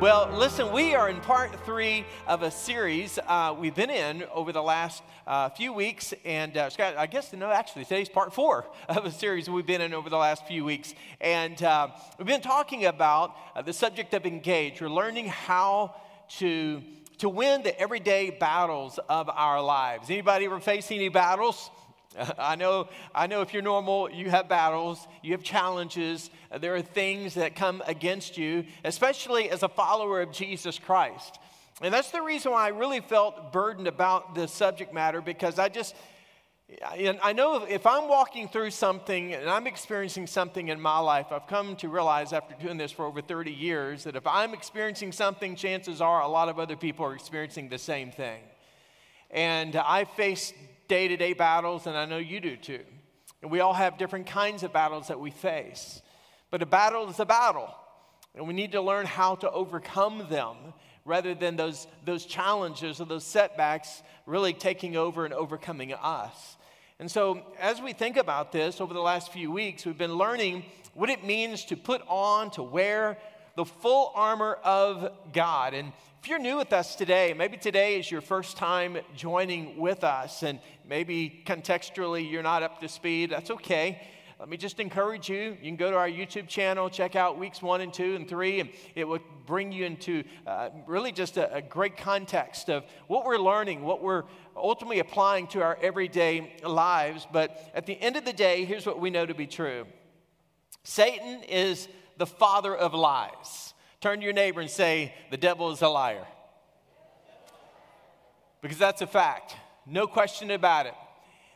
Well, listen, we are in part three of a series uh, we've been in over the last uh, few weeks. And uh, Scott, I guess, no, actually, today's part four of a series we've been in over the last few weeks. And uh, we've been talking about uh, the subject of engage. We're learning how to, to win the everyday battles of our lives. Anybody ever faced any battles? I know, I know if you're normal, you have battles, you have challenges, there are things that come against you, especially as a follower of Jesus Christ. And that's the reason why I really felt burdened about the subject matter because I just, I know if I'm walking through something and I'm experiencing something in my life, I've come to realize after doing this for over 30 years that if I'm experiencing something, chances are a lot of other people are experiencing the same thing. And I face day to day battles, and I know you do too. And we all have different kinds of battles that we face. But a battle is a battle, and we need to learn how to overcome them rather than those, those challenges or those setbacks really taking over and overcoming us. And so, as we think about this over the last few weeks, we've been learning what it means to put on, to wear the full armor of God. And if you're new with us today, maybe today is your first time joining with us, and maybe contextually you're not up to speed, that's okay. Let me just encourage you. You can go to our YouTube channel, check out weeks one and two and three, and it will bring you into uh, really just a, a great context of what we're learning, what we're ultimately applying to our everyday lives. But at the end of the day, here's what we know to be true Satan is the father of lies. Turn to your neighbor and say, The devil is a liar. Because that's a fact, no question about it.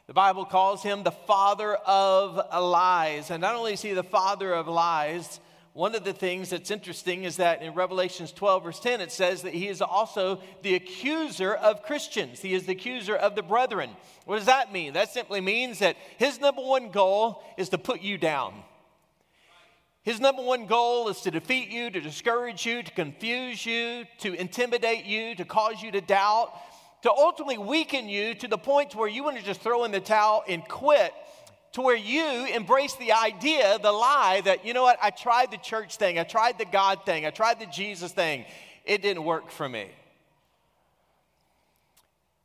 The Bible calls him the father of lies. And not only is he the father of lies, one of the things that's interesting is that in Revelations 12, verse 10, it says that he is also the accuser of Christians. He is the accuser of the brethren. What does that mean? That simply means that his number one goal is to put you down. His number one goal is to defeat you, to discourage you, to confuse you, to intimidate you, to cause you to doubt, to ultimately weaken you to the point where you want to just throw in the towel and quit, to where you embrace the idea, the lie that, you know what, I tried the church thing, I tried the God thing, I tried the Jesus thing, it didn't work for me.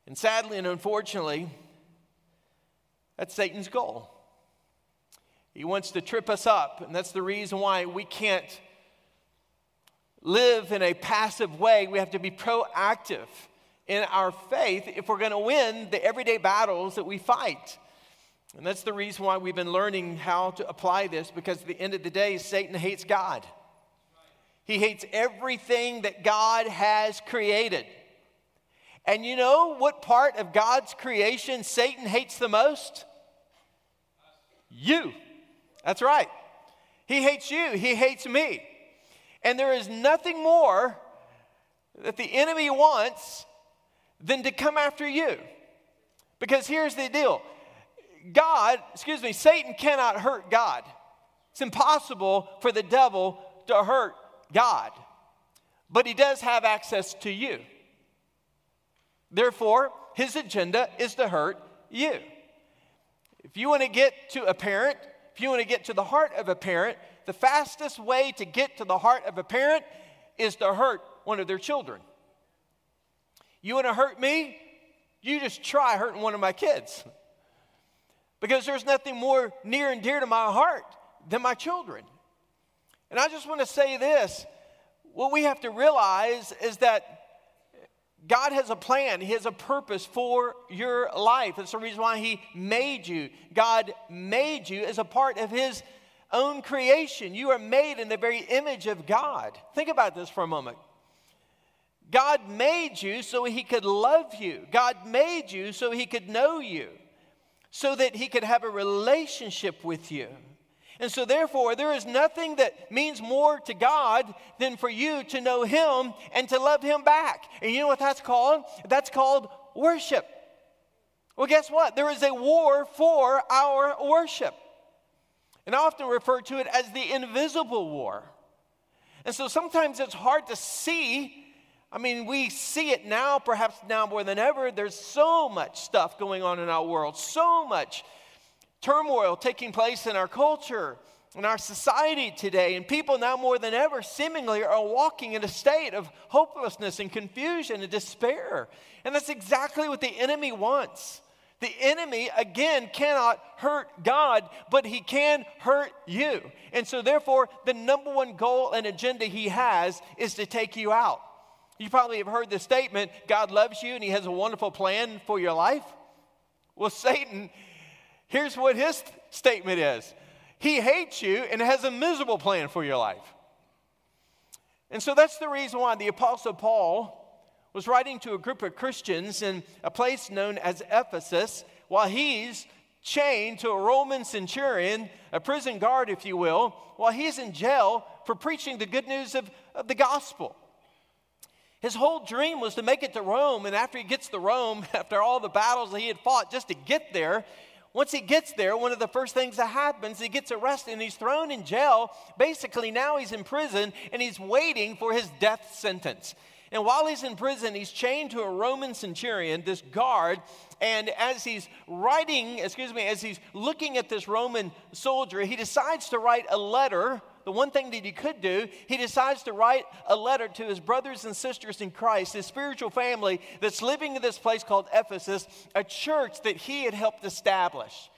And sadly and unfortunately, that's Satan's goal. He wants to trip us up, and that's the reason why we can't live in a passive way. We have to be proactive in our faith if we're going to win the everyday battles that we fight. And that's the reason why we've been learning how to apply this because at the end of the day, Satan hates God. He hates everything that God has created. And you know what part of God's creation Satan hates the most? You. That's right. He hates you, he hates me. And there is nothing more that the enemy wants than to come after you. Because here's the deal God, excuse me, Satan cannot hurt God. It's impossible for the devil to hurt God. But he does have access to you. Therefore, his agenda is to hurt you. If you want to get to a parent if you want to get to the heart of a parent, the fastest way to get to the heart of a parent is to hurt one of their children. You want to hurt me? You just try hurting one of my kids. Because there's nothing more near and dear to my heart than my children. And I just want to say this what we have to realize is that God has a plan, He has a purpose for your life. That's the reason why He made you. God made you as a part of His own creation. You are made in the very image of God. Think about this for a moment. God made you so He could love you, God made you so He could know you, so that He could have a relationship with you. And so, therefore, there is nothing that means more to God than for you to know Him and to love Him back. And you know what that's called? That's called worship. Well, guess what? There is a war for our worship. And I often refer to it as the invisible war. And so sometimes it's hard to see. I mean, we see it now, perhaps now more than ever. There's so much stuff going on in our world, so much turmoil taking place in our culture, in our society today. And people now more than ever seemingly are walking in a state of hopelessness and confusion and despair. And that's exactly what the enemy wants. The enemy, again, cannot hurt God, but he can hurt you. And so, therefore, the number one goal and agenda he has is to take you out. You probably have heard the statement God loves you and he has a wonderful plan for your life. Well, Satan, here's what his statement is He hates you and has a miserable plan for your life. And so, that's the reason why the Apostle Paul was writing to a group of Christians in a place known as Ephesus while he's chained to a Roman centurion, a prison guard, if you will, while he's in jail for preaching the good news of, of the gospel. His whole dream was to make it to Rome, and after he gets to Rome, after all the battles that he had fought just to get there, once he gets there, one of the first things that happens, he gets arrested and he's thrown in jail. Basically, now he's in prison and he's waiting for his death sentence. And while he's in prison, he's chained to a Roman centurion, this guard. And as he's writing, excuse me, as he's looking at this Roman soldier, he decides to write a letter. The one thing that he could do, he decides to write a letter to his brothers and sisters in Christ, his spiritual family that's living in this place called Ephesus, a church that he had helped establish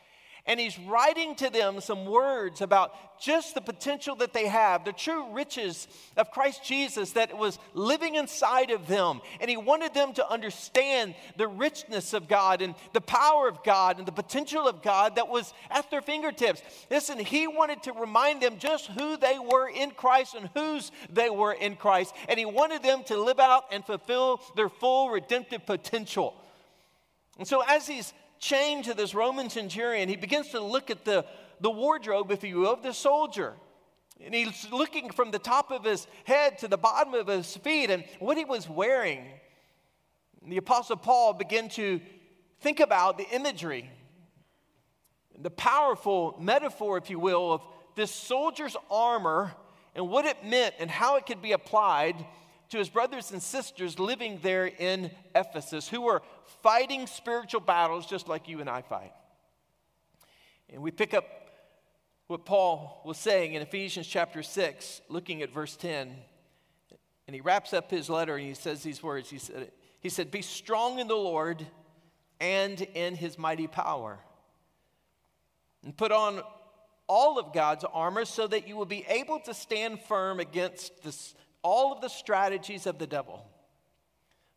and he's writing to them some words about just the potential that they have, the true riches of Christ Jesus that was living inside of them. And he wanted them to understand the richness of God and the power of God and the potential of God that was at their fingertips. Listen, he wanted to remind them just who they were in Christ and whose they were in Christ. And he wanted them to live out and fulfill their full redemptive potential. And so, as he's chained to this Roman centurion, he begins to look at the, the wardrobe, if you will, of the soldier. And he's looking from the top of his head to the bottom of his feet and what he was wearing. The Apostle Paul began to think about the imagery, the powerful metaphor, if you will, of this soldier's armor and what it meant and how it could be applied to his brothers and sisters living there in Ephesus who were fighting spiritual battles just like you and I fight. And we pick up what Paul was saying in Ephesians chapter 6, looking at verse 10. And he wraps up his letter and he says these words. He said, he said Be strong in the Lord and in his mighty power. And put on all of God's armor so that you will be able to stand firm against this all of the strategies of the devil.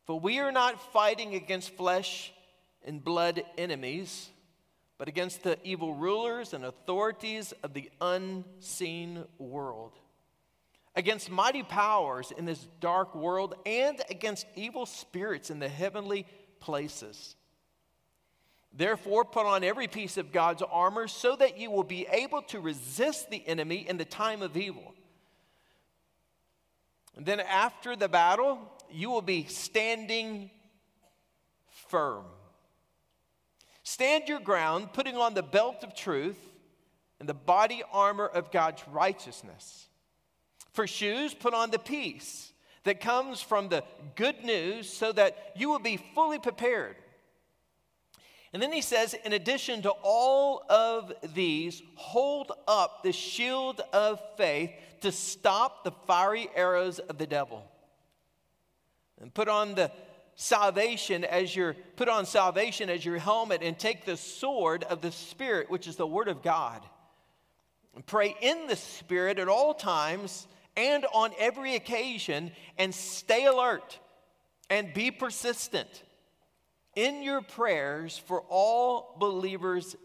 For we are not fighting against flesh and blood enemies, but against the evil rulers and authorities of the unseen world, against mighty powers in this dark world, and against evil spirits in the heavenly places. Therefore, put on every piece of God's armor so that you will be able to resist the enemy in the time of evil. And then after the battle, you will be standing firm. Stand your ground, putting on the belt of truth and the body armor of God's righteousness. For shoes, put on the peace that comes from the good news so that you will be fully prepared. And then he says, in addition to all of these, hold up the shield of faith to stop the fiery arrows of the devil. And put on the salvation as your put on salvation as your helmet and take the sword of the spirit which is the word of God. And pray in the spirit at all times and on every occasion and stay alert and be persistent in your prayers for all believers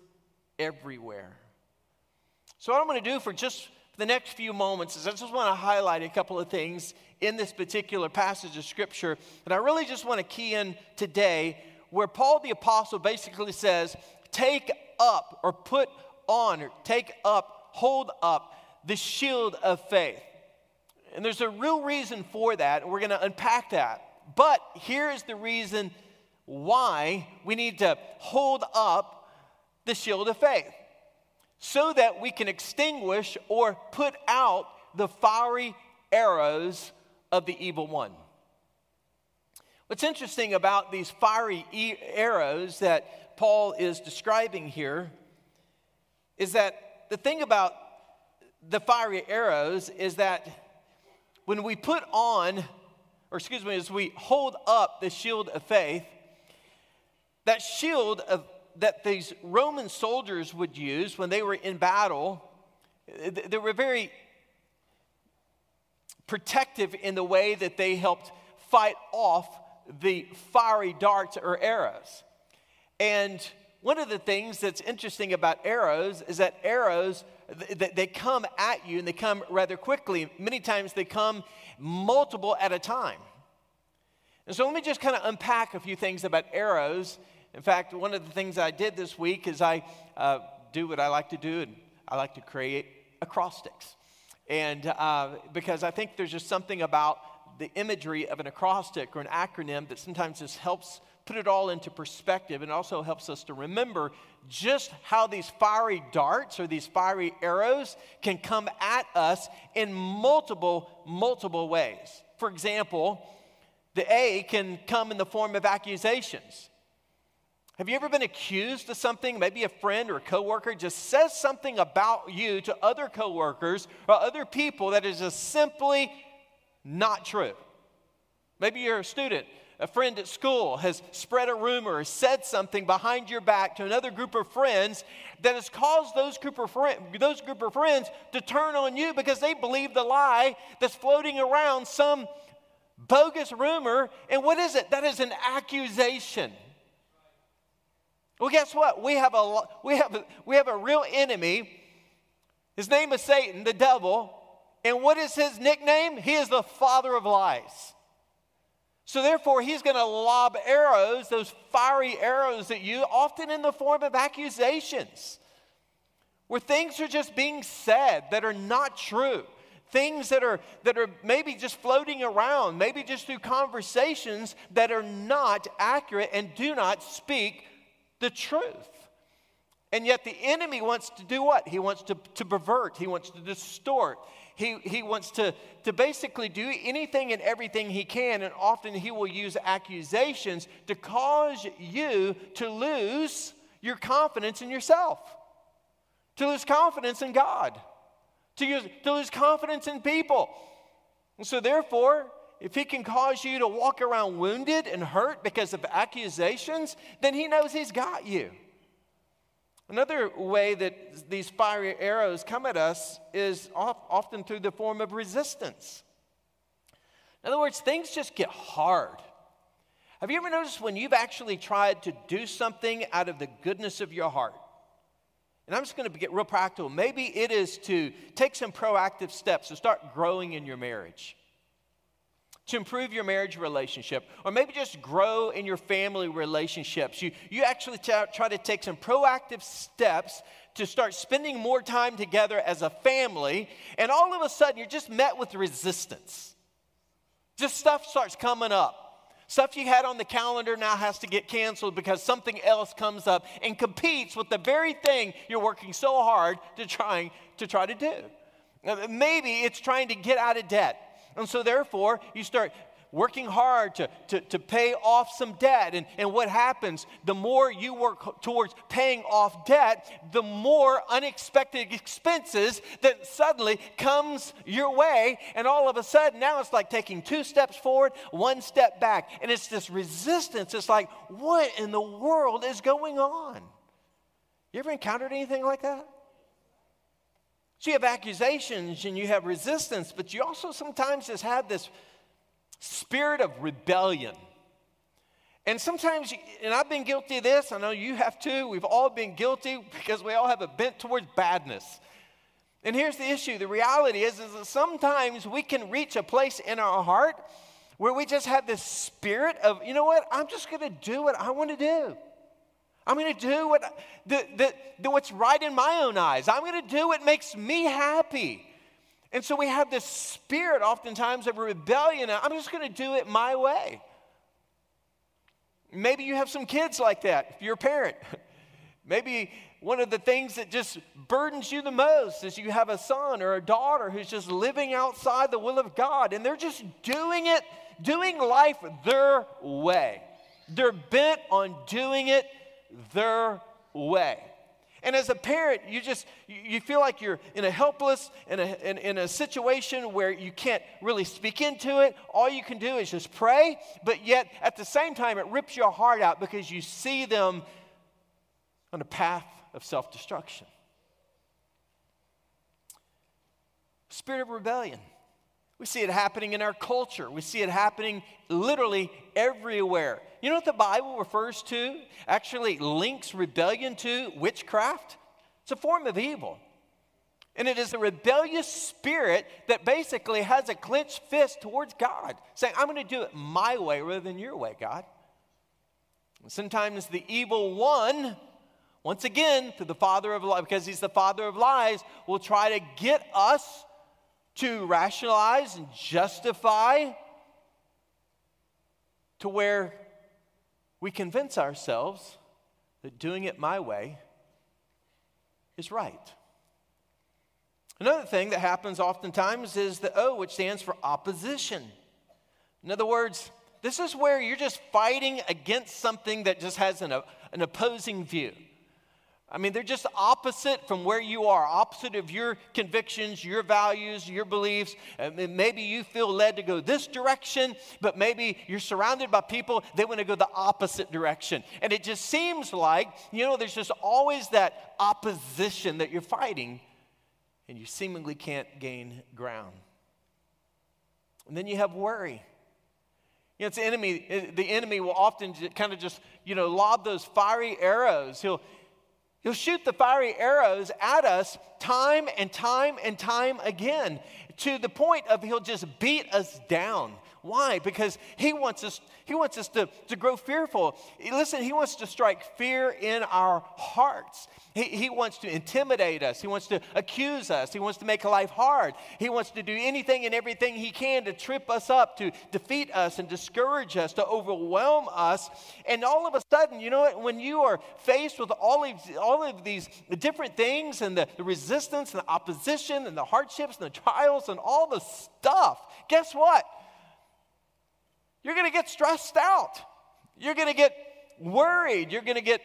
everywhere. So, what I'm going to do for just the next few moments is I just want to highlight a couple of things in this particular passage of Scripture And I really just want to key in today, where Paul the Apostle basically says, Take up or put on or take up, hold up the shield of faith. And there's a real reason for that, and we're going to unpack that. But here's the reason why we need to hold up the shield of faith so that we can extinguish or put out the fiery arrows of the evil one. What's interesting about these fiery e- arrows that Paul is describing here is that the thing about the fiery arrows is that when we put on, or excuse me, as we hold up the shield of faith, that shield of, that these Roman soldiers would use when they were in battle, they were very protective in the way that they helped fight off the fiery darts or arrows. And one of the things that's interesting about arrows is that arrows they come at you and they come rather quickly. Many times they come multiple at a time. And so let me just kind of unpack a few things about arrows. In fact, one of the things I did this week is I uh, do what I like to do, and I like to create acrostics. And uh, because I think there's just something about the imagery of an acrostic or an acronym that sometimes just helps put it all into perspective and also helps us to remember just how these fiery darts or these fiery arrows can come at us in multiple, multiple ways. For example, the A can come in the form of accusations. Have you ever been accused of something? Maybe a friend or a coworker just says something about you to other coworkers or other people that is just simply not true. Maybe you're a student, a friend at school has spread a rumor or said something behind your back to another group of friends that has caused those group of, friend, those group of friends to turn on you because they believe the lie that's floating around some bogus rumor. And what is it? That is an accusation. Well, guess what? We have a, we have a, we have a real enemy. His name is Satan, the devil. And what is his nickname? He is the father of lies. So, therefore, he's going to lob arrows, those fiery arrows at you, often in the form of accusations, where things are just being said that are not true. Things that are, that are maybe just floating around, maybe just through conversations that are not accurate and do not speak the truth. And yet the enemy wants to do what? He wants to, to pervert, he wants to distort, he, he wants to, to basically do anything and everything he can, and often he will use accusations to cause you to lose your confidence in yourself, to lose confidence in God, to, use, to lose confidence in people. And so, therefore, if he can cause you to walk around wounded and hurt because of accusations, then he knows he's got you. Another way that these fiery arrows come at us is often through the form of resistance. In other words, things just get hard. Have you ever noticed when you've actually tried to do something out of the goodness of your heart? And I'm just going to get real practical. Maybe it is to take some proactive steps to start growing in your marriage to improve your marriage relationship, or maybe just grow in your family relationships. You, you actually t- try to take some proactive steps to start spending more time together as a family, and all of a sudden you're just met with resistance. Just stuff starts coming up. Stuff you had on the calendar now has to get canceled because something else comes up and competes with the very thing you're working so hard to trying to try to do. Maybe it's trying to get out of debt. And so, therefore, you start working hard to, to, to pay off some debt. And, and what happens? The more you work towards paying off debt, the more unexpected expenses that suddenly comes your way. And all of a sudden, now it's like taking two steps forward, one step back. And it's this resistance. It's like, what in the world is going on? You ever encountered anything like that? So you have accusations and you have resistance, but you also sometimes just have this spirit of rebellion. And sometimes, and I've been guilty of this, I know you have too, we've all been guilty because we all have a bent towards badness. And here's the issue the reality is, is that sometimes we can reach a place in our heart where we just have this spirit of, you know what, I'm just gonna do what I wanna do. I'm going to do what, the, the, the, what's right in my own eyes. I'm going to do what makes me happy. And so we have this spirit oftentimes of rebellion. I'm just going to do it my way. Maybe you have some kids like that if you're a parent. Maybe one of the things that just burdens you the most is you have a son or a daughter who's just living outside the will of God and they're just doing it, doing life their way. They're bent on doing it their way. And as a parent, you just you feel like you're in a helpless in a, in, in, a situation where you can't really speak into it. All you can do is just pray, but yet at the same time, it rips your heart out because you see them on a path of self-destruction. Spirit of rebellion. We see it happening in our culture. We see it happening literally everywhere. You know what the Bible refers to? Actually, links rebellion to witchcraft. It's a form of evil. And it is a rebellious spirit that basically has a clenched fist towards God, saying, I'm going to do it my way rather than your way, God. And sometimes the evil one, once again, to the father of lies, because he's the father of lies, will try to get us to rationalize and justify to where we convince ourselves that doing it my way is right. Another thing that happens oftentimes is the O, which stands for opposition. In other words, this is where you're just fighting against something that just has an, an opposing view. I mean, they're just opposite from where you are, opposite of your convictions, your values, your beliefs. maybe you feel led to go this direction, but maybe you're surrounded by people, they want to go the opposite direction. And it just seems like, you know, there's just always that opposition that you're fighting, and you seemingly can't gain ground. And then you have worry. You know, it's the enemy. Eh, the enemy will often kind of just, you know, lob those fiery arrows. He'll He'll shoot the fiery arrows at us time and time and time again to the point of he'll just beat us down. Why? Because he wants us, he wants us to, to grow fearful. Listen, he wants to strike fear in our hearts. He, he wants to intimidate us. He wants to accuse us. He wants to make life hard. He wants to do anything and everything he can to trip us up, to defeat us and discourage us, to overwhelm us. And all of a sudden, you know what? When you are faced with all of, all of these different things and the, the resistance and the opposition and the hardships and the trials and all the stuff, guess what? You're going to get stressed out. You're going to get worried. You're going to get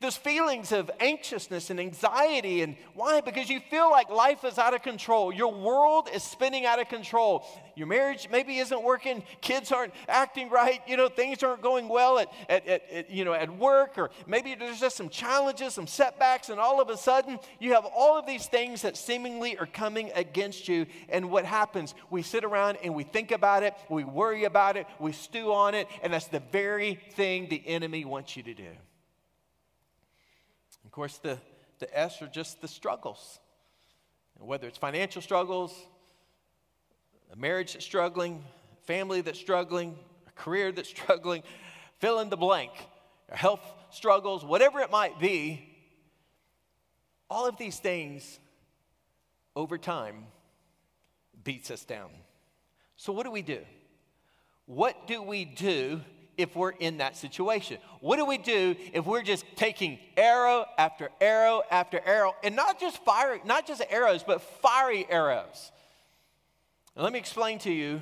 those feelings of anxiousness and anxiety. And why? Because you feel like life is out of control. Your world is spinning out of control. Your marriage maybe isn't working. Kids aren't acting right. You know, things aren't going well at, at, at, at, you know, at work. Or maybe there's just some challenges, some setbacks. And all of a sudden, you have all of these things that seemingly are coming against you. And what happens? We sit around and we think about it. We worry about it. We stew on it. And that's the very thing the enemy wants you to do. Of course, the, the S are just the struggles. Whether it's financial struggles, a marriage that's struggling, family that's struggling, a career that's struggling, fill in the blank, health struggles, whatever it might be, all of these things over time beats us down. So, what do we do? What do we do if we're in that situation? What do we do if we're just taking arrow after arrow after arrow and not just fire, not just arrows, but fiery arrows? And let me explain to you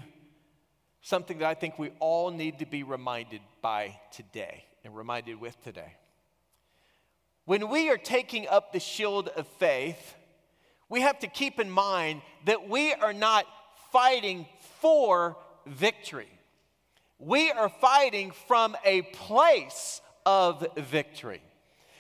something that I think we all need to be reminded by today and reminded with today. When we are taking up the shield of faith, we have to keep in mind that we are not fighting for victory. We are fighting from a place of victory.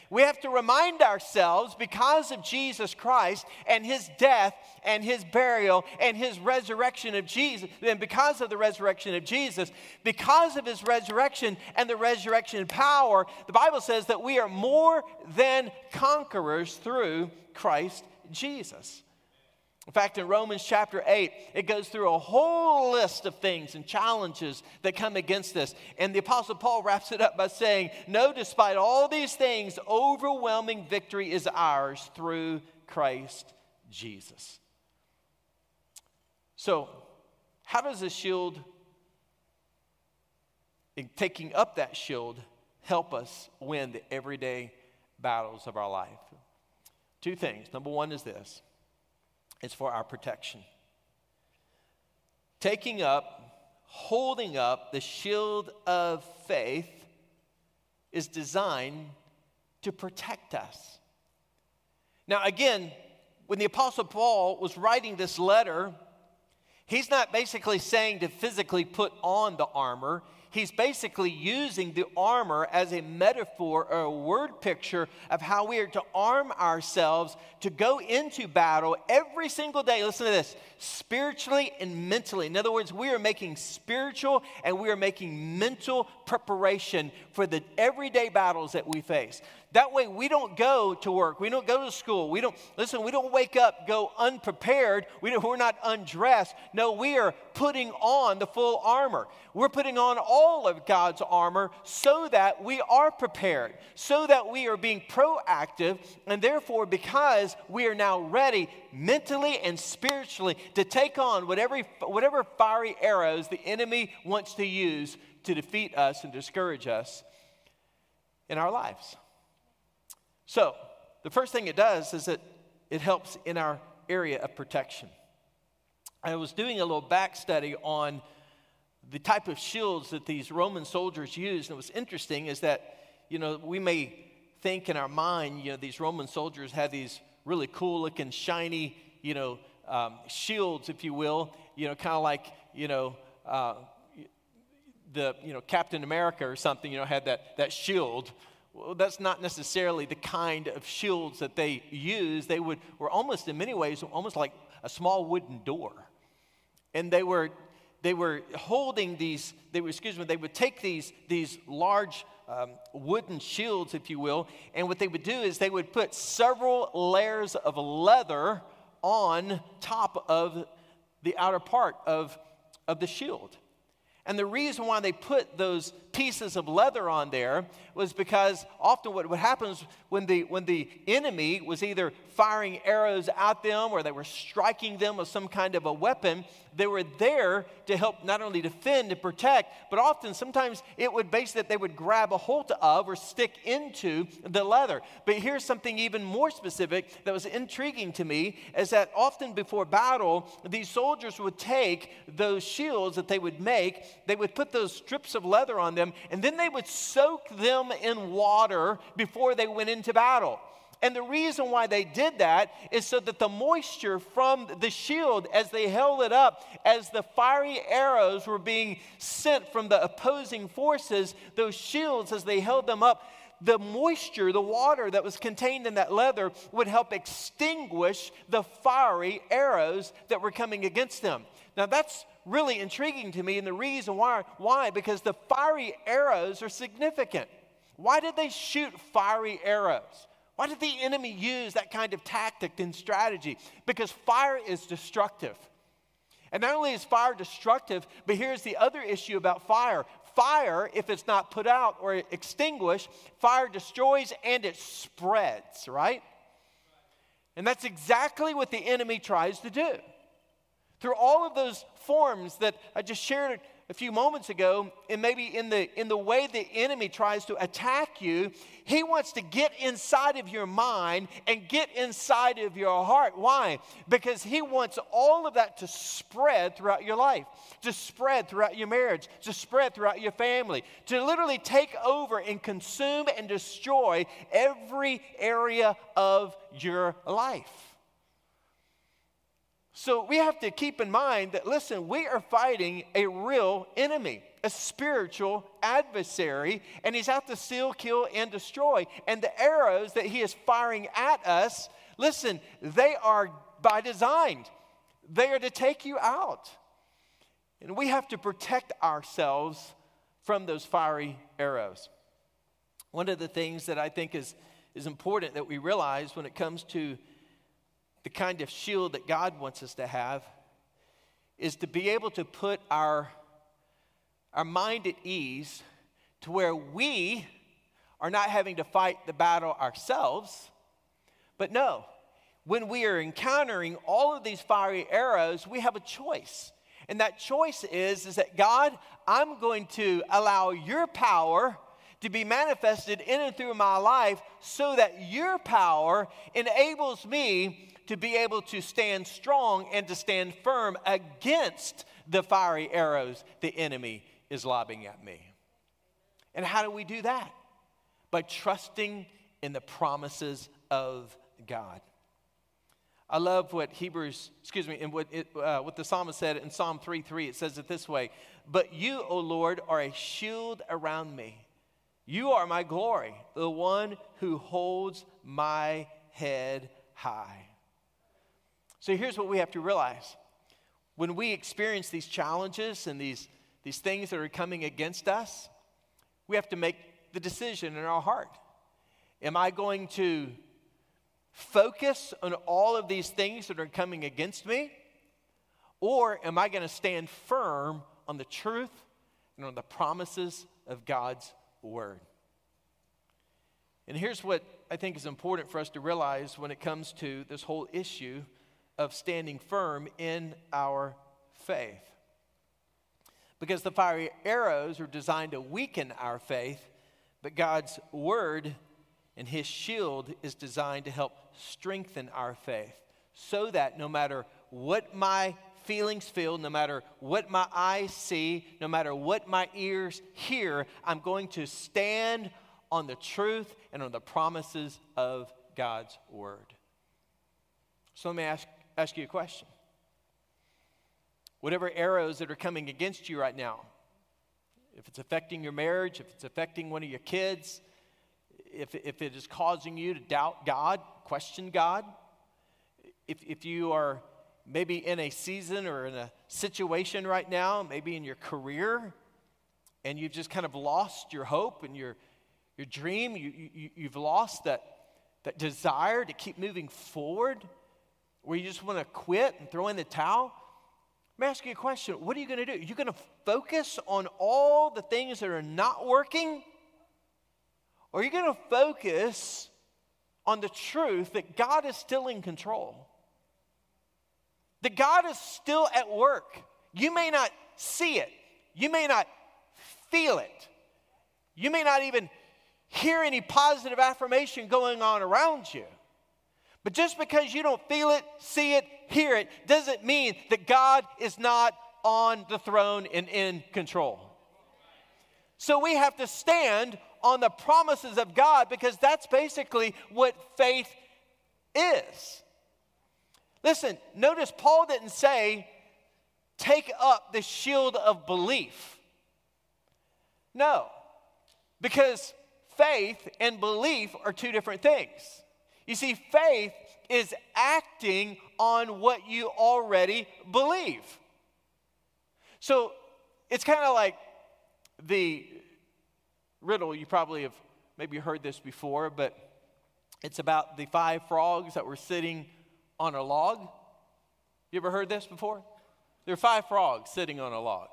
We have to remind ourselves because of Jesus Christ and his death and his burial and his resurrection of Jesus, and because of the resurrection of Jesus, because of his resurrection and the resurrection power, the Bible says that we are more than conquerors through Christ Jesus. In fact, in Romans chapter 8, it goes through a whole list of things and challenges that come against this. And the Apostle Paul wraps it up by saying, No, despite all these things, overwhelming victory is ours through Christ Jesus. So, how does the shield, in taking up that shield, help us win the everyday battles of our life. Two things. Number one is this it's for our protection. Taking up, holding up the shield of faith is designed to protect us. Now, again, when the Apostle Paul was writing this letter, he's not basically saying to physically put on the armor he's basically using the armor as a metaphor or a word picture of how we are to arm ourselves to go into battle every single day. Listen to this spiritually and mentally. In other words, we are making spiritual and we are making mental preparation for the everyday battles that we face. That way, we don't go to work. We don't go to school. We don't, listen, we don't wake up, go unprepared. We we're not undressed. No, we are putting on the full armor. We're putting on all of God's armor so that we are prepared, so that we are being proactive, and therefore, because we are now ready mentally and spiritually to take on whatever, whatever fiery arrows the enemy wants to use to defeat us and discourage us in our lives. So, the first thing it does is that it helps in our area of protection. I was doing a little back study on the type of shields that these Roman soldiers used, and what's interesting is that, you know, we may think in our mind, you know, these Roman soldiers had these really cool looking, shiny, you know, um, shields, if you will, you know, kind of like, you know, uh, the, you know, Captain America or something, you know, had that, that shield well, that's not necessarily the kind of shields that they used. They would, were almost, in many ways, almost like a small wooden door. And they were, they were holding these, they were, excuse me, they would take these, these large um, wooden shields, if you will, and what they would do is they would put several layers of leather on top of the outer part of, of the shield. And the reason why they put those pieces of leather on there was because often what would happen is when the, when the enemy was either firing arrows at them or they were striking them with some kind of a weapon, they were there to help not only defend and protect, but often sometimes it would base that they would grab a hold of or stick into the leather. But here's something even more specific that was intriguing to me is that often before battle, these soldiers would take those shields that they would make, they would put those strips of leather on them, and then they would soak them in water before they went into battle. And the reason why they did that is so that the moisture from the shield, as they held it up, as the fiery arrows were being sent from the opposing forces, those shields, as they held them up, the moisture, the water that was contained in that leather would help extinguish the fiery arrows that were coming against them. Now, that's really intriguing to me, and the reason why, why? Because the fiery arrows are significant. Why did they shoot fiery arrows? Why did the enemy use that kind of tactic and strategy? Because fire is destructive. And not only is fire destructive, but here's the other issue about fire fire, if it's not put out or extinguished, fire destroys and it spreads, right? And that's exactly what the enemy tries to do. Through all of those forms that I just shared a few moments ago, and maybe in the, in the way the enemy tries to attack you, he wants to get inside of your mind and get inside of your heart. Why? Because he wants all of that to spread throughout your life, to spread throughout your marriage, to spread throughout your family, to literally take over and consume and destroy every area of your life. So we have to keep in mind that, listen, we are fighting a real enemy, a spiritual adversary, and he's out to steal, kill, and destroy. And the arrows that he is firing at us, listen, they are by design, they are to take you out. And we have to protect ourselves from those fiery arrows. One of the things that I think is, is important that we realize when it comes to the kind of shield that God wants us to have is to be able to put our, our mind at ease to where we are not having to fight the battle ourselves. But no, when we are encountering all of these fiery arrows, we have a choice. And that choice is, is that God, I'm going to allow your power to be manifested in and through my life so that your power enables me to be able to stand strong and to stand firm against the fiery arrows the enemy is lobbing at me. And how do we do that? By trusting in the promises of God. I love what Hebrews, excuse me, and what, it, uh, what the psalmist said in Psalm 3 3. It says it this way But you, O Lord, are a shield around me. You are my glory, the one who holds my head high. So here's what we have to realize when we experience these challenges and these, these things that are coming against us, we have to make the decision in our heart. Am I going to focus on all of these things that are coming against me? Or am I going to stand firm on the truth and on the promises of God's word? And here's what I think is important for us to realize when it comes to this whole issue of standing firm in our faith. Because the fiery arrows are designed to weaken our faith, but God's word and his shield is designed to help strengthen our faith so that no matter what my feelings feel, no matter what my eyes see, no matter what my ears hear, I'm going to stand on the truth and on the promises of God's word. So let me ask ask you a question. Whatever arrows that are coming against you right now, if it's affecting your marriage, if it's affecting one of your kids, if, if it is causing you to doubt God, question God, if, if you are maybe in a season or in a situation right now, maybe in your career, and you've just kind of lost your hope and your, your dream, you, you, you've lost that, that desire to keep moving forward where you just want to quit and throw in the towel, let me ask you a question. What are you going to do? You're going to focus on all the things that are not working? Or are you going to focus on the truth that God is still in control? That God is still at work. You may not see it, you may not feel it, you may not even hear any positive affirmation going on around you. But just because you don't feel it, see it, hear it, doesn't mean that God is not on the throne and in control. So we have to stand on the promises of God because that's basically what faith is. Listen, notice Paul didn't say, take up the shield of belief. No, because faith and belief are two different things. You see, faith is acting on what you already believe. So it's kind of like the riddle. You probably have maybe heard this before, but it's about the five frogs that were sitting on a log. You ever heard this before? There are five frogs sitting on a log.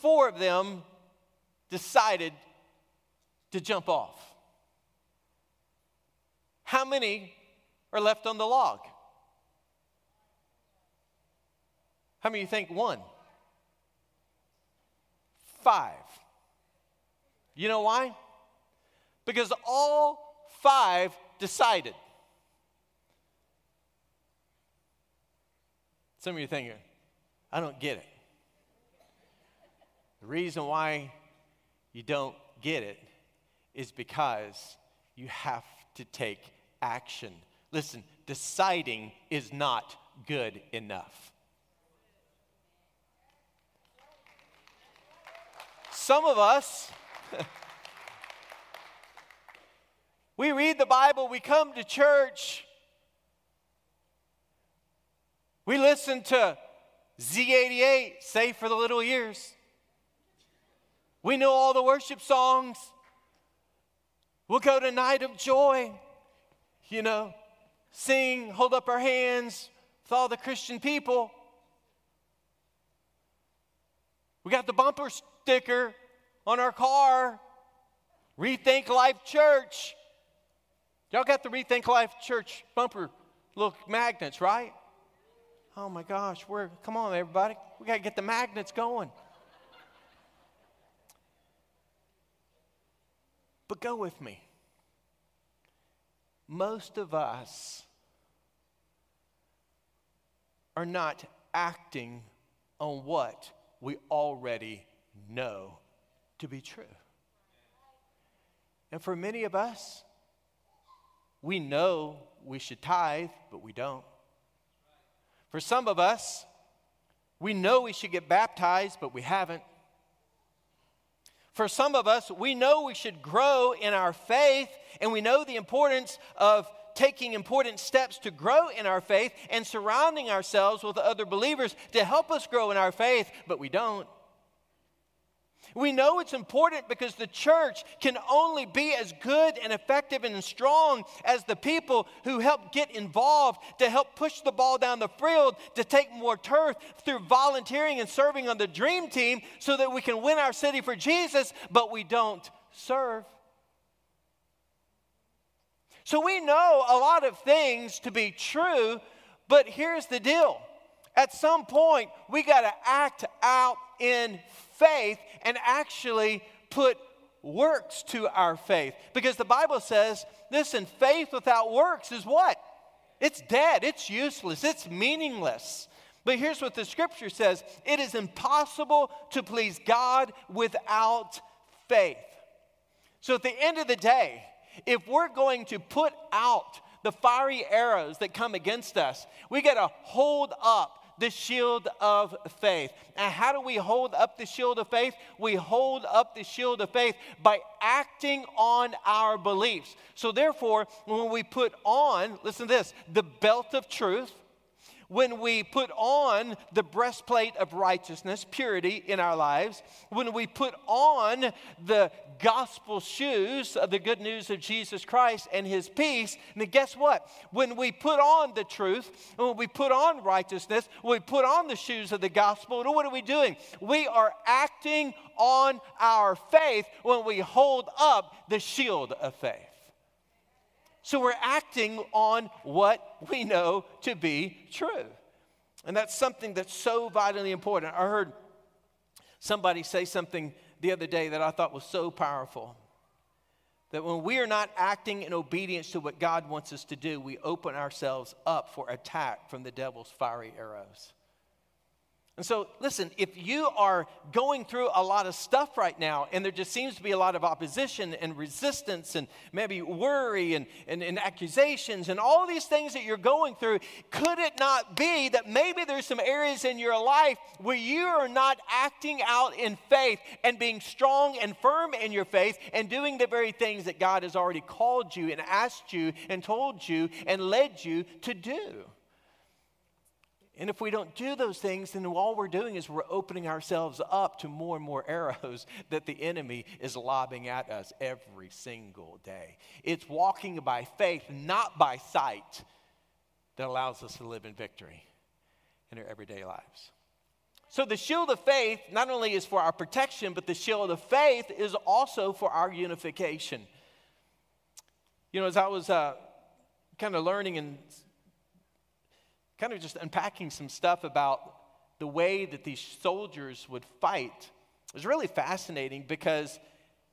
Four of them decided to jump off. How many are left on the log? How many you think one? Five. You know why? Because all five decided. Some of you are thinking, I don't get it. The reason why you don't get it is because you have to take action. Listen, deciding is not good enough. Some of us, we read the Bible, we come to church, we listen to Z88, Safe for the Little Ears. We know all the worship songs. We'll go to Night of Joy you know, sing, hold up our hands with all the Christian people. We got the bumper sticker on our car, Rethink Life Church. Y'all got the Rethink Life Church bumper little magnets, right? Oh my gosh, we're come on everybody. We got to get the magnets going. But go with me. Most of us are not acting on what we already know to be true. And for many of us, we know we should tithe, but we don't. For some of us, we know we should get baptized, but we haven't. For some of us, we know we should grow in our faith, and we know the importance of taking important steps to grow in our faith and surrounding ourselves with other believers to help us grow in our faith, but we don't. We know it's important because the church can only be as good and effective and strong as the people who help get involved to help push the ball down the field to take more turf through volunteering and serving on the dream team so that we can win our city for Jesus, but we don't serve. So we know a lot of things to be true, but here's the deal. At some point, we got to act out in faith and actually put works to our faith. Because the Bible says, listen, faith without works is what? It's dead, it's useless, it's meaningless. But here's what the scripture says it is impossible to please God without faith. So at the end of the day, if we're going to put out the fiery arrows that come against us, we got to hold up the shield of faith. And how do we hold up the shield of faith? We hold up the shield of faith by acting on our beliefs. So, therefore, when we put on, listen to this, the belt of truth, when we put on the breastplate of righteousness, purity in our lives, when we put on the gospel shoes of the good news of Jesus Christ and his peace, then guess what? When we put on the truth, when we put on righteousness, when we put on the shoes of the gospel, what are we doing? We are acting on our faith when we hold up the shield of faith. So we're acting on what we know to be true. And that's something that's so vitally important. I heard somebody say something the other day that I thought was so powerful. That when we are not acting in obedience to what God wants us to do, we open ourselves up for attack from the devil's fiery arrows. And so, listen, if you are going through a lot of stuff right now, and there just seems to be a lot of opposition and resistance, and maybe worry and, and, and, accusations, and all these things that you're going through, could it not be that maybe there's some areas in your life where you are not acting out in faith and being strong and firm in your faith and doing the very things that God has already called you and asked you and told you and led you to do? And if we don't do those things, then all we're doing is we're opening ourselves up to more and more arrows that the enemy is lobbing at us every single day. It's walking by faith, not by sight, that allows us to live in victory in our everyday lives. So, the shield of faith not only is for our protection, but the shield of faith is also for our unification. You know, as I was uh, kind of learning and kind of just unpacking some stuff about the way that these soldiers would fight. It was really fascinating because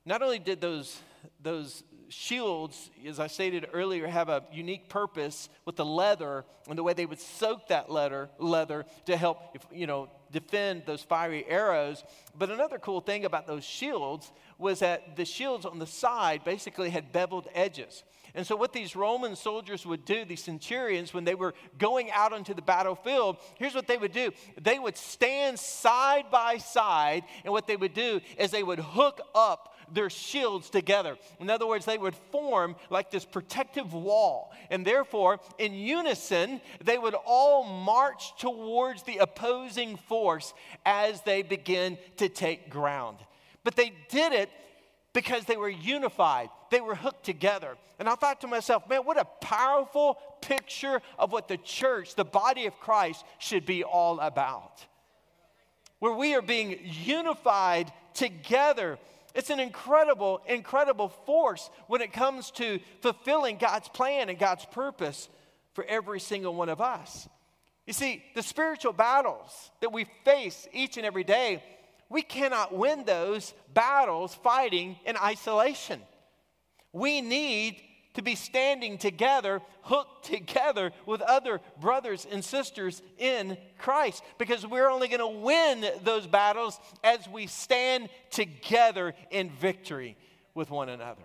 not only did those, those shields, as I stated earlier, have a unique purpose with the leather and the way they would soak that leather, leather to help, you know, defend those fiery arrows. But another cool thing about those shields was that the shields on the side basically had beveled edges. And so, what these Roman soldiers would do, these centurions, when they were going out onto the battlefield, here's what they would do they would stand side by side, and what they would do is they would hook up their shields together. In other words, they would form like this protective wall. And therefore, in unison, they would all march towards the opposing force as they begin to take ground. But they did it because they were unified, they were hooked together. And I thought to myself, man, what a powerful picture of what the church, the body of Christ, should be all about. Where we are being unified together. It's an incredible, incredible force when it comes to fulfilling God's plan and God's purpose for every single one of us. You see, the spiritual battles that we face each and every day we cannot win those battles fighting in isolation. We need to be standing together, hooked together with other brothers and sisters in Christ, because we're only going to win those battles as we stand together in victory with one another.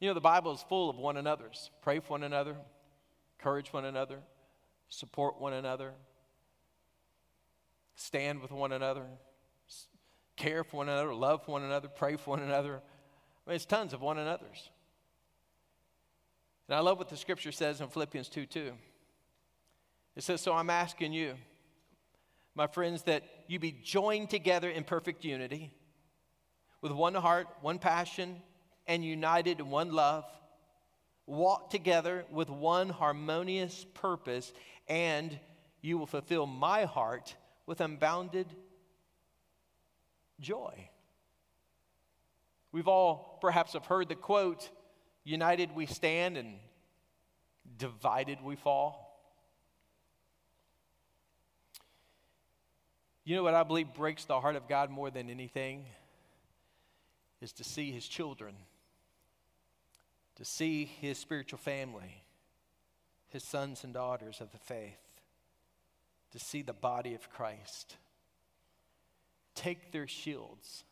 You know, the Bible is full of one another's. Pray for one another, encourage one another, support one another, stand with one another, care for one another, love one another, pray for one another. Mean, it's tons of one another's. And I love what the scripture says in Philippians 2 2. It says, So I'm asking you, my friends, that you be joined together in perfect unity, with one heart, one passion, and united in one love. Walk together with one harmonious purpose, and you will fulfill my heart with unbounded joy. We've all perhaps have heard the quote, united we stand and divided we fall. You know what I believe breaks the heart of God more than anything is to see his children to see his spiritual family, his sons and daughters of the faith, to see the body of Christ take their shields.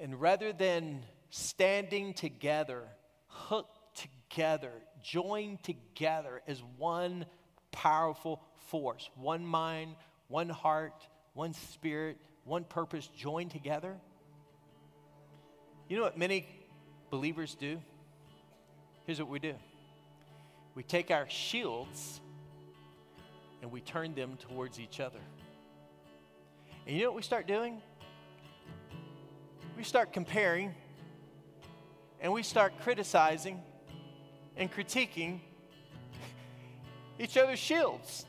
And rather than standing together, hooked together, joined together as one powerful force, one mind, one heart, one spirit, one purpose joined together. You know what many believers do? Here's what we do we take our shields and we turn them towards each other. And you know what we start doing? We start comparing and we start criticizing and critiquing each other's shields.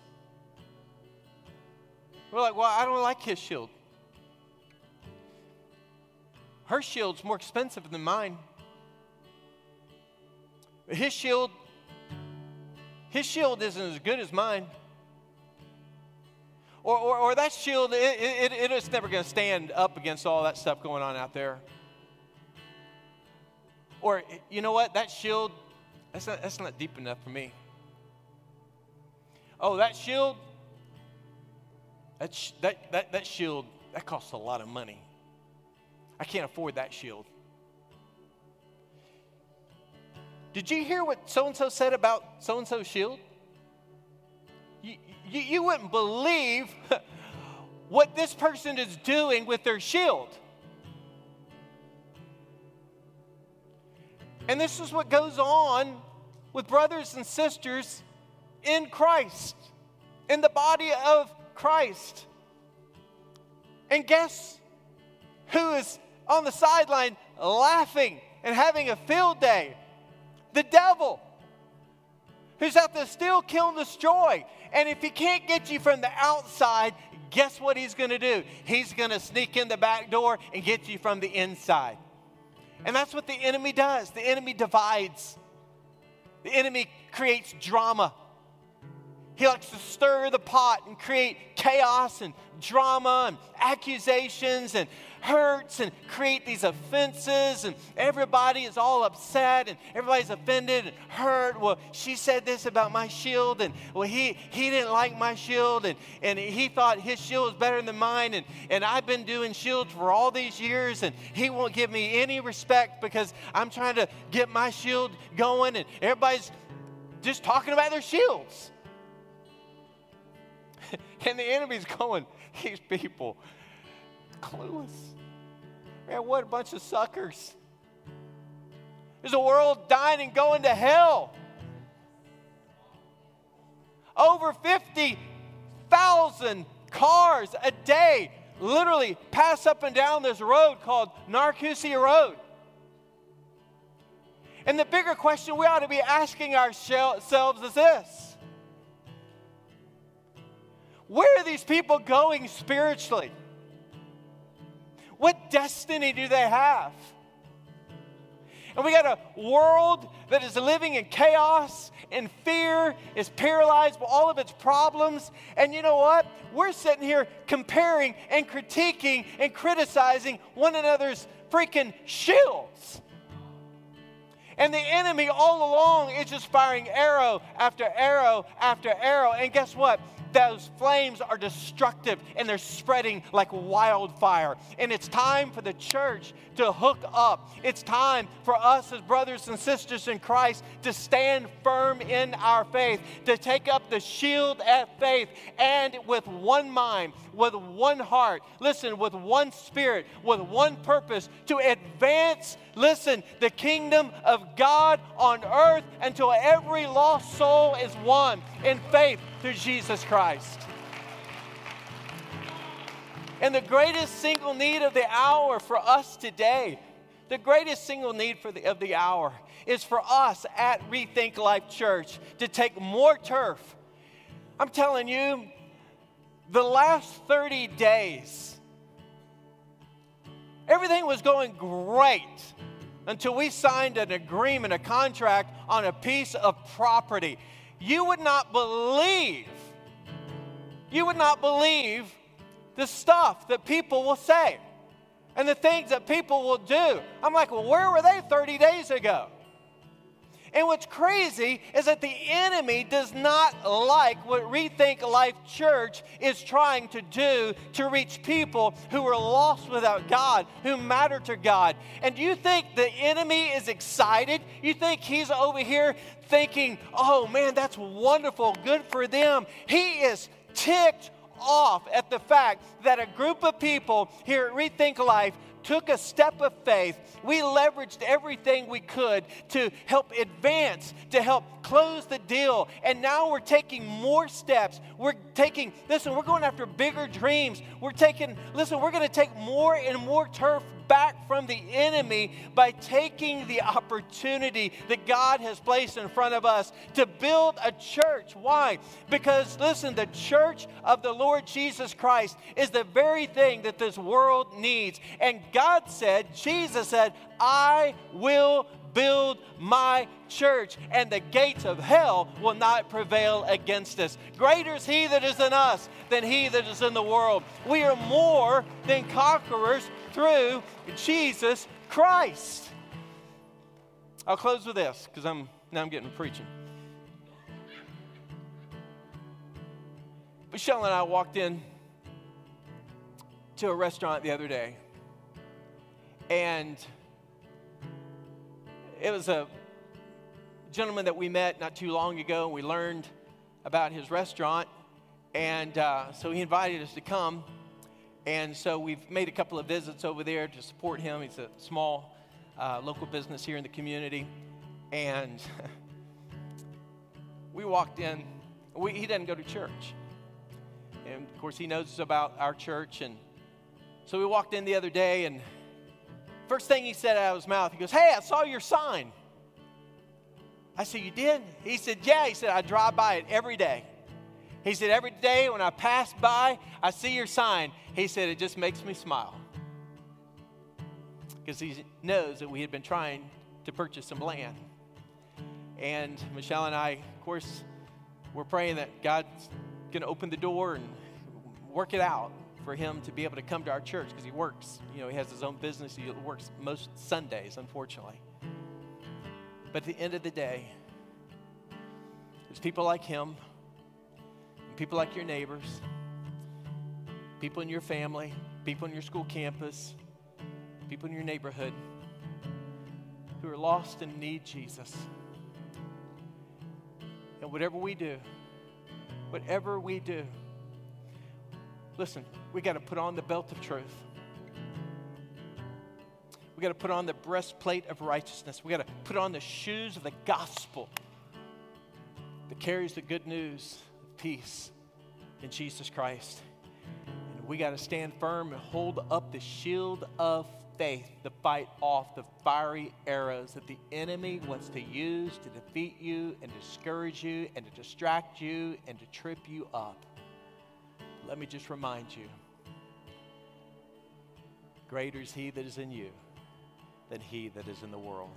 We're like, well, I don't like his shield. Her shield's more expensive than mine. His shield, his shield isn't as good as mine. Or, or, or that shield, it, it, it is never going to stand up against all that stuff going on out there. Or, you know what? That shield, that's not, that's not deep enough for me. Oh, that shield, that, sh- that, that, that shield, that costs a lot of money. I can't afford that shield. Did you hear what so and so said about so and so's shield? You, you, wouldn't believe what this person is doing with their shield. And this is what goes on with brothers and sisters in Christ, in the body of Christ. And guess who is on the sideline laughing and having a field day? the devil who's out to steal, kill, and destroy. And if he can't get you from the outside, guess what he's going to do? He's going to sneak in the back door and get you from the inside. And that's what the enemy does. The enemy divides, the enemy creates drama. He likes to stir the pot and create chaos and drama and accusations and hurts and create these offenses, and everybody is all upset and everybody's offended and hurt. Well, she said this about my shield, and well, he, he didn't like my shield, and, and he thought his shield was better than mine, and, and I've been doing shields for all these years, and he won't give me any respect because I'm trying to get my shield going, and everybody's just talking about their shields. and the enemy's going, these people, clueless. Man, what a bunch of suckers. There's a world dying and going to hell. Over 50,000 cars a day literally pass up and down this road called Narcoossee Road. And the bigger question we ought to be asking ourselves is this Where are these people going spiritually? What destiny do they have? And we got a world that is living in chaos and fear, is paralyzed by all of its problems. And you know what? We're sitting here comparing and critiquing and criticizing one another's freaking shields. And the enemy all along is just firing arrow after arrow after arrow. And guess what? those flames are destructive and they're spreading like wildfire. And it's time for the church to hook up. It's time for us as brothers and sisters in Christ to stand firm in our faith, to take up the shield of faith and with one mind, with one heart, listen, with one spirit, with one purpose to advance, listen, the kingdom of God on earth until every lost soul is won in faith through Jesus Christ. And the greatest single need of the hour for us today, the greatest single need for the, of the hour is for us at Rethink Life Church to take more turf. I'm telling you, the last 30 days, everything was going great until we signed an agreement, a contract on a piece of property. You would not believe, you would not believe the stuff that people will say and the things that people will do. I'm like, well, where were they 30 days ago? And what's crazy is that the enemy does not like what Rethink Life Church is trying to do to reach people who are lost without God, who matter to God. And do you think the enemy is excited? You think he's over here thinking, oh man, that's wonderful, good for them? He is ticked off at the fact that a group of people here at Rethink Life took a step of faith. We leveraged everything we could to help advance, to help close the deal. And now we're taking more steps. We're taking, listen, we're going after bigger dreams. We're taking, listen, we're going to take more and more turf back from the enemy by taking the opportunity that God has placed in front of us to build a church. Why? Because, listen, the church of the Lord Jesus Christ is the very thing that this world needs. And God said, Jesus said, I will build my church, and the gates of hell will not prevail against us. Greater is he that is in us than he that is in the world. We are more than conquerors through Jesus Christ. I'll close with this because I'm now I'm getting preaching. Michelle and I walked in to a restaurant the other day, and it was a gentleman that we met not too long ago, and we learned about his restaurant, and uh, so he invited us to come. And so we've made a couple of visits over there to support him. He's a small uh, local business here in the community. And we walked in. We, he doesn't go to church. And of course, he knows about our church. And so we walked in the other day, and first thing he said out of his mouth, he goes, Hey, I saw your sign. I said, You did? He said, Yeah. He said, I drive by it every day. He said, Every day when I pass by, I see your sign. He said, It just makes me smile. Because he knows that we had been trying to purchase some land. And Michelle and I, of course, we're praying that God's going to open the door and work it out for him to be able to come to our church because he works. You know, he has his own business. He works most Sundays, unfortunately. But at the end of the day, there's people like him people like your neighbors, people in your family, people in your school campus, people in your neighborhood who are lost and need Jesus. And whatever we do, whatever we do, listen, we got to put on the belt of truth. We got to put on the breastplate of righteousness. We got to put on the shoes of the gospel that carries the good news of peace in Jesus Christ. And we got to stand firm and hold up the shield of faith to fight off the fiery arrows that the enemy wants to use to defeat you and discourage you and to distract you and to trip you up. Let me just remind you greater is he that is in you than he that is in the world.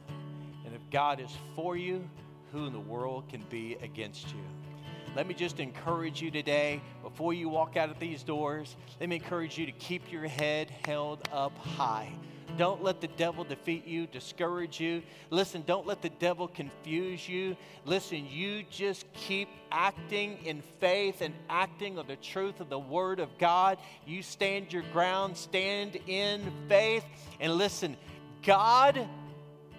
And if God is for you, who in the world can be against you? Let me just encourage you today, before you walk out of these doors, let me encourage you to keep your head held up high. Don't let the devil defeat you, discourage you. Listen, don't let the devil confuse you. Listen, you just keep acting in faith and acting on the truth of the Word of God. You stand your ground, stand in faith, and listen, God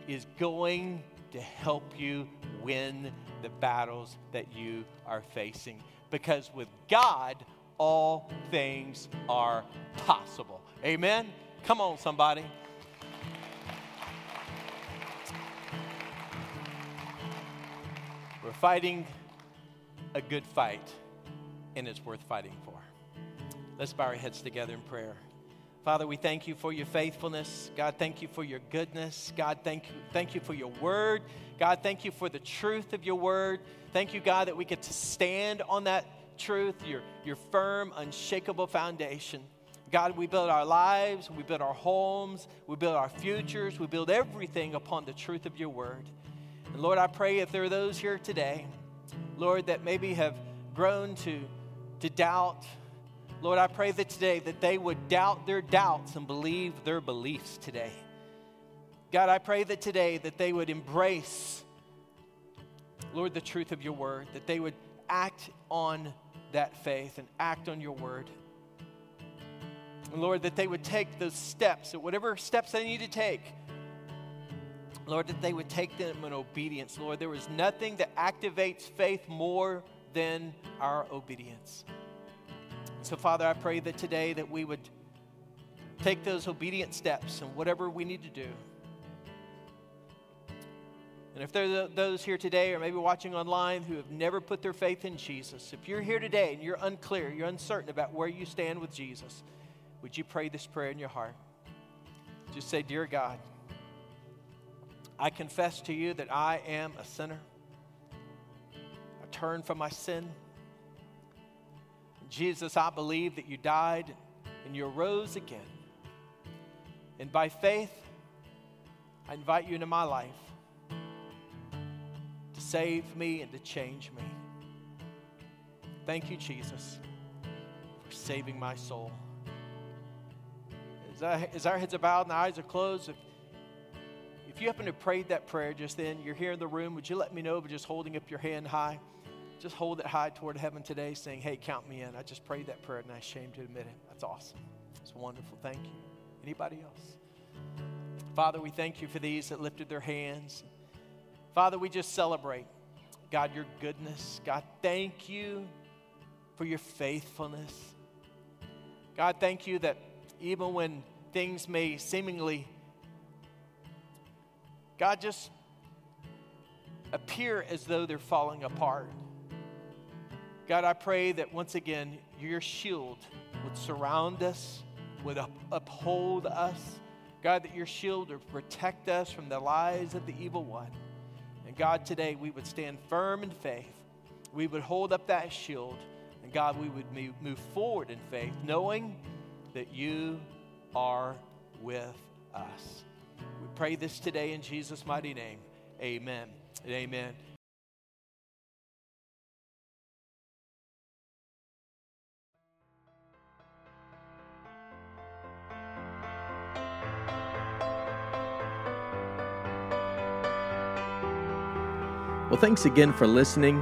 is going to help you win the battles that you are facing. Because with God, all things are possible. Amen? Come on, somebody. We're fighting a good fight, and it's worth fighting for. Let's bow our heads together in prayer. Father, we thank you for your faithfulness. God, thank you for your goodness. God, thank you, thank you for your word. God, thank you for the truth of your word. Thank you, God, that we get to stand on that truth, your, your firm, unshakable foundation. God, we build our lives, we build our homes, we build our futures, we build everything upon the truth of your word. And Lord, I pray if there are those here today, Lord, that maybe have grown to, to doubt, Lord, I pray that today that they would doubt their doubts and believe their beliefs today. God, I pray that today that they would embrace, Lord, the truth of your word, that they would act on that faith and act on your word. And Lord, that they would take those steps, whatever steps they need to take. Lord, that they would take them in obedience. Lord, there is nothing that activates faith more than our obedience. So, Father, I pray that today that we would take those obedient steps and whatever we need to do. And if there are those here today or maybe watching online who have never put their faith in Jesus, if you're here today and you're unclear, you're uncertain about where you stand with Jesus, would you pray this prayer in your heart? Just say, Dear God, I confess to you that I am a sinner. I turn from my sin. Jesus, I believe that you died and you arose again. And by faith, I invite you into my life to save me and to change me. Thank you, Jesus, for saving my soul. As, I, as our heads are bowed and our eyes are closed, if, you happen to prayed that prayer just then, you're here in the room, would you let me know by just holding up your hand high? just hold it high toward heaven today, saying, Hey, count me in. I just prayed that prayer and I shame to admit it. That's awesome. It's wonderful. Thank you. Anybody else? Father, we thank you for these that lifted their hands. Father, we just celebrate, God, your goodness. God, thank you for your faithfulness. God, thank you that even when things may seemingly, God, just appear as though they're falling apart. God, I pray that once again your shield would surround us, would up, uphold us. God, that your shield would protect us from the lies of the evil one. And God, today we would stand firm in faith. We would hold up that shield. And God, we would move forward in faith, knowing that you are with us. Pray this today in Jesus' mighty name. Amen and amen. Well, thanks again for listening.